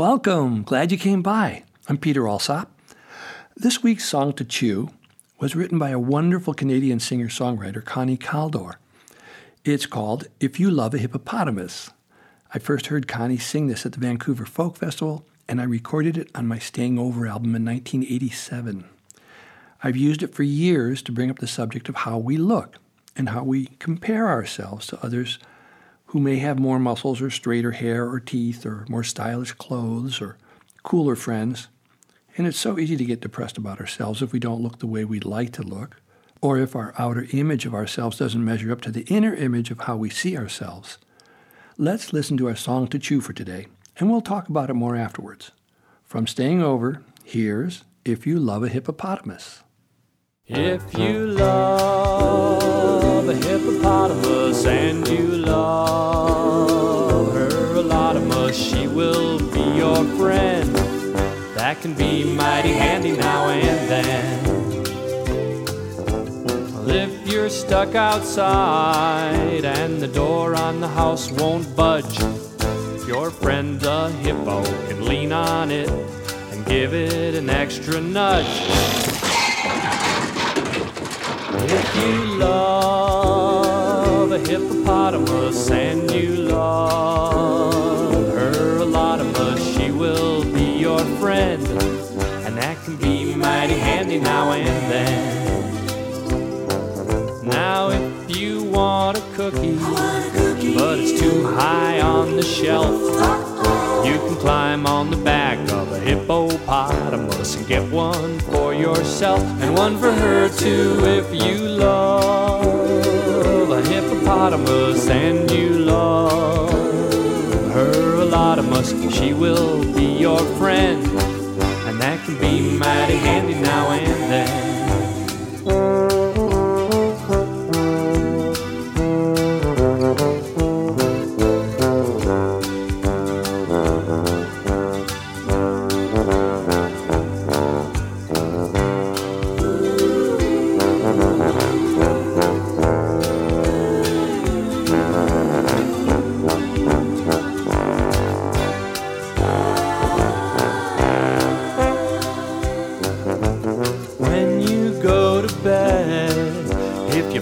Welcome. Glad you came by. I'm Peter Alsop. This week's song to chew was written by a wonderful Canadian singer songwriter, Connie Kaldor. It's called If You Love a Hippopotamus. I first heard Connie sing this at the Vancouver Folk Festival, and I recorded it on my Staying Over album in 1987. I've used it for years to bring up the subject of how we look and how we compare ourselves to others who may have more muscles or straighter hair or teeth or more stylish clothes or cooler friends. And it's so easy to get depressed about ourselves if we don't look the way we'd like to look, or if our outer image of ourselves doesn't measure up to the inner image of how we see ourselves. Let's listen to our song to chew for today, and we'll talk about it more afterwards. From Staying Over, here's If You Love a Hippopotamus. If you love a hippopotamus and you love her a lot of much, she will be your friend. That can be mighty handy now and then. If you're stuck outside and the door on the house won't budge, your friend the hippo can lean on it and give it an extra nudge. If you love a hippopotamus and you love her a lot of much, she will be your friend, and that can be mighty handy now and then. Now, if you want a cookie, but it's too high on the shelf, you can climb on the back of a hippopotamus and get one for yourself and one for her too if you love a hippopotamus and you love her a lot of musk. She will be your friend, and that can be mighty handy now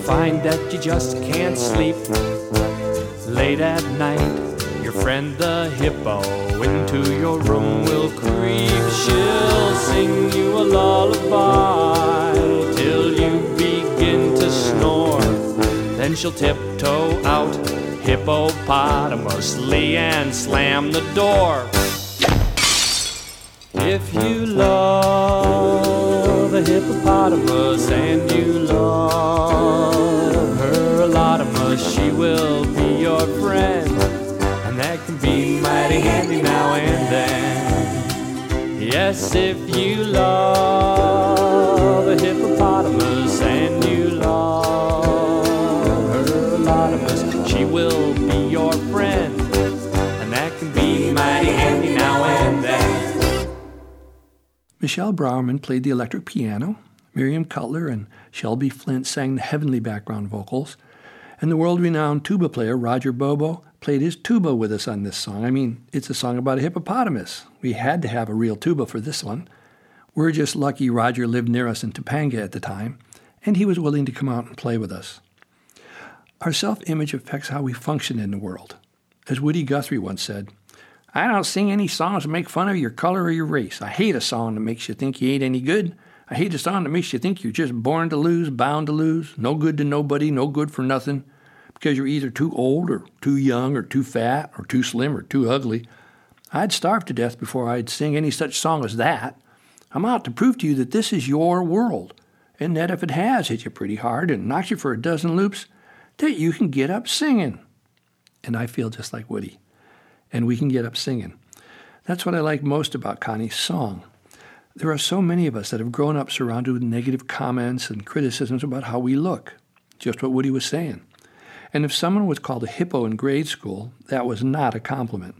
find that you just can't sleep late at night, your friend the hippo into your room will creep. She'll sing you a lullaby till you begin to snore. Then she'll tiptoe out hippopotamusly and slam the door. If you love hippopotamus and you love her a lot of much, she will be your friend, and that can be mighty handy now and then. Yes, if you love Michelle Browerman played the electric piano, Miriam Cutler and Shelby Flint sang the heavenly background vocals, and the world renowned tuba player Roger Bobo played his tuba with us on this song. I mean, it's a song about a hippopotamus. We had to have a real tuba for this one. We're just lucky Roger lived near us in Topanga at the time, and he was willing to come out and play with us. Our self image affects how we function in the world. As Woody Guthrie once said, I don't sing any songs that make fun of your color or your race. I hate a song that makes you think you ain't any good. I hate a song that makes you think you're just born to lose, bound to lose, no good to nobody, no good for nothing, because you're either too old or too young or too fat or too slim or too ugly. I'd starve to death before I'd sing any such song as that. I'm out to prove to you that this is your world, and that if it has hit you pretty hard and knocked you for a dozen loops, that you can get up singing. And I feel just like Woody and we can get up singing. That's what I like most about Connie's song. There are so many of us that have grown up surrounded with negative comments and criticisms about how we look, just what Woody was saying. And if someone was called a hippo in grade school, that was not a compliment.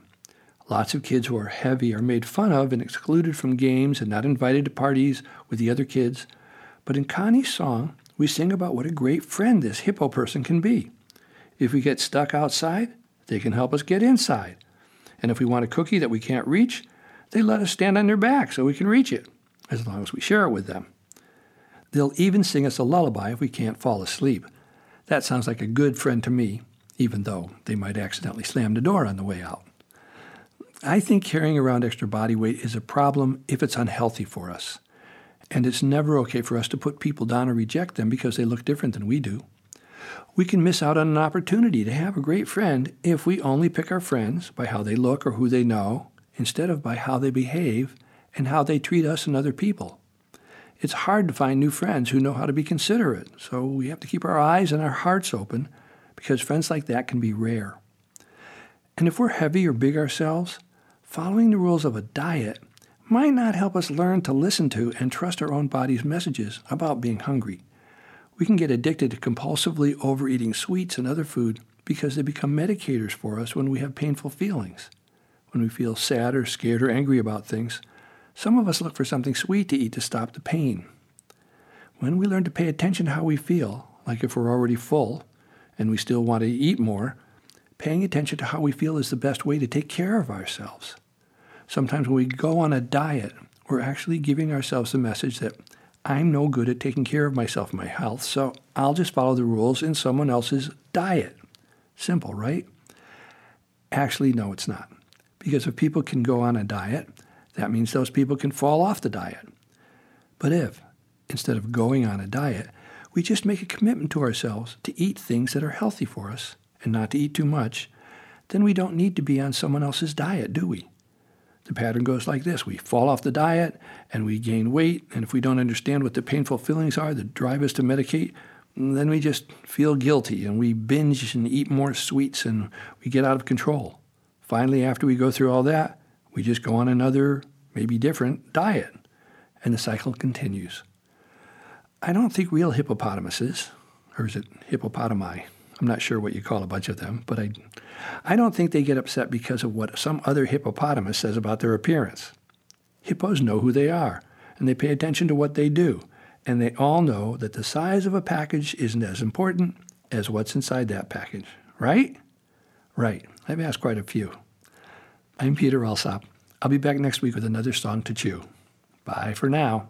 Lots of kids who are heavy are made fun of and excluded from games and not invited to parties with the other kids. But in Connie's song, we sing about what a great friend this hippo person can be. If we get stuck outside, they can help us get inside. And if we want a cookie that we can't reach, They let us stand on their back so we can reach it, as long as we share it with them. They'll even sing us a lullaby if we can't fall asleep. That sounds like a good friend to me, even though they might accidentally slam the door on the way out. I think carrying around extra body weight is a problem if it's unhealthy for us. And it's never okay for us to put people down or reject them because they look different than we do. We can miss out on an opportunity to have a great friend if we only pick our friends by how they look or who they know, instead of by how they behave and how they treat us and other people. It's hard to find new friends who know how to be considerate, so we have to keep our eyes and our hearts open because friends like that can be rare. And if we're heavy or big ourselves, following the rules of a diet might not help us learn to listen to and trust our own body's messages about being hungry. We can get addicted to compulsively overeating sweets and other food because they become medicators for us when we have painful feelings. When we feel sad or scared or angry about things, some of us look for something sweet to eat to stop the pain. When we learn to pay attention to how we feel, like if we're already full and we still want to eat more, paying attention to how we feel is the best way to take care of ourselves. Sometimes when we go on a diet, we're actually giving ourselves the message that I'm no good at taking care of myself and my health, so I'll just follow the rules in someone else's diet. Simple, right? Actually, no, it's not. Because if people can go on a diet, that means those people can fall off the diet. But if, instead of going on a diet, we just make a commitment to ourselves to eat things that are healthy for us, and not to eat too much, then we don't need to be on someone else's diet, do we? The pattern goes like this we fall off the diet and we gain weight, and if we don't understand what the painful feelings are that drive us to medicate, then we just feel guilty and we binge and eat more sweets and we get out of control. Finally, after we go through all that, we just go on another, maybe different, diet, and the cycle continues. I don't think real hippopotamuses, or is it hippopotami? I'm not sure what you call a bunch of them, but I, I don't think they get upset because of what some other hippopotamus says about their appearance. Hippos know who they are, and they pay attention to what they do, and they all know that the size of a package isn't as important as what's inside that package, right? Right. I've asked quite a few. I'm Peter Alsop. I'll be back next week with another song to chew. Bye for now.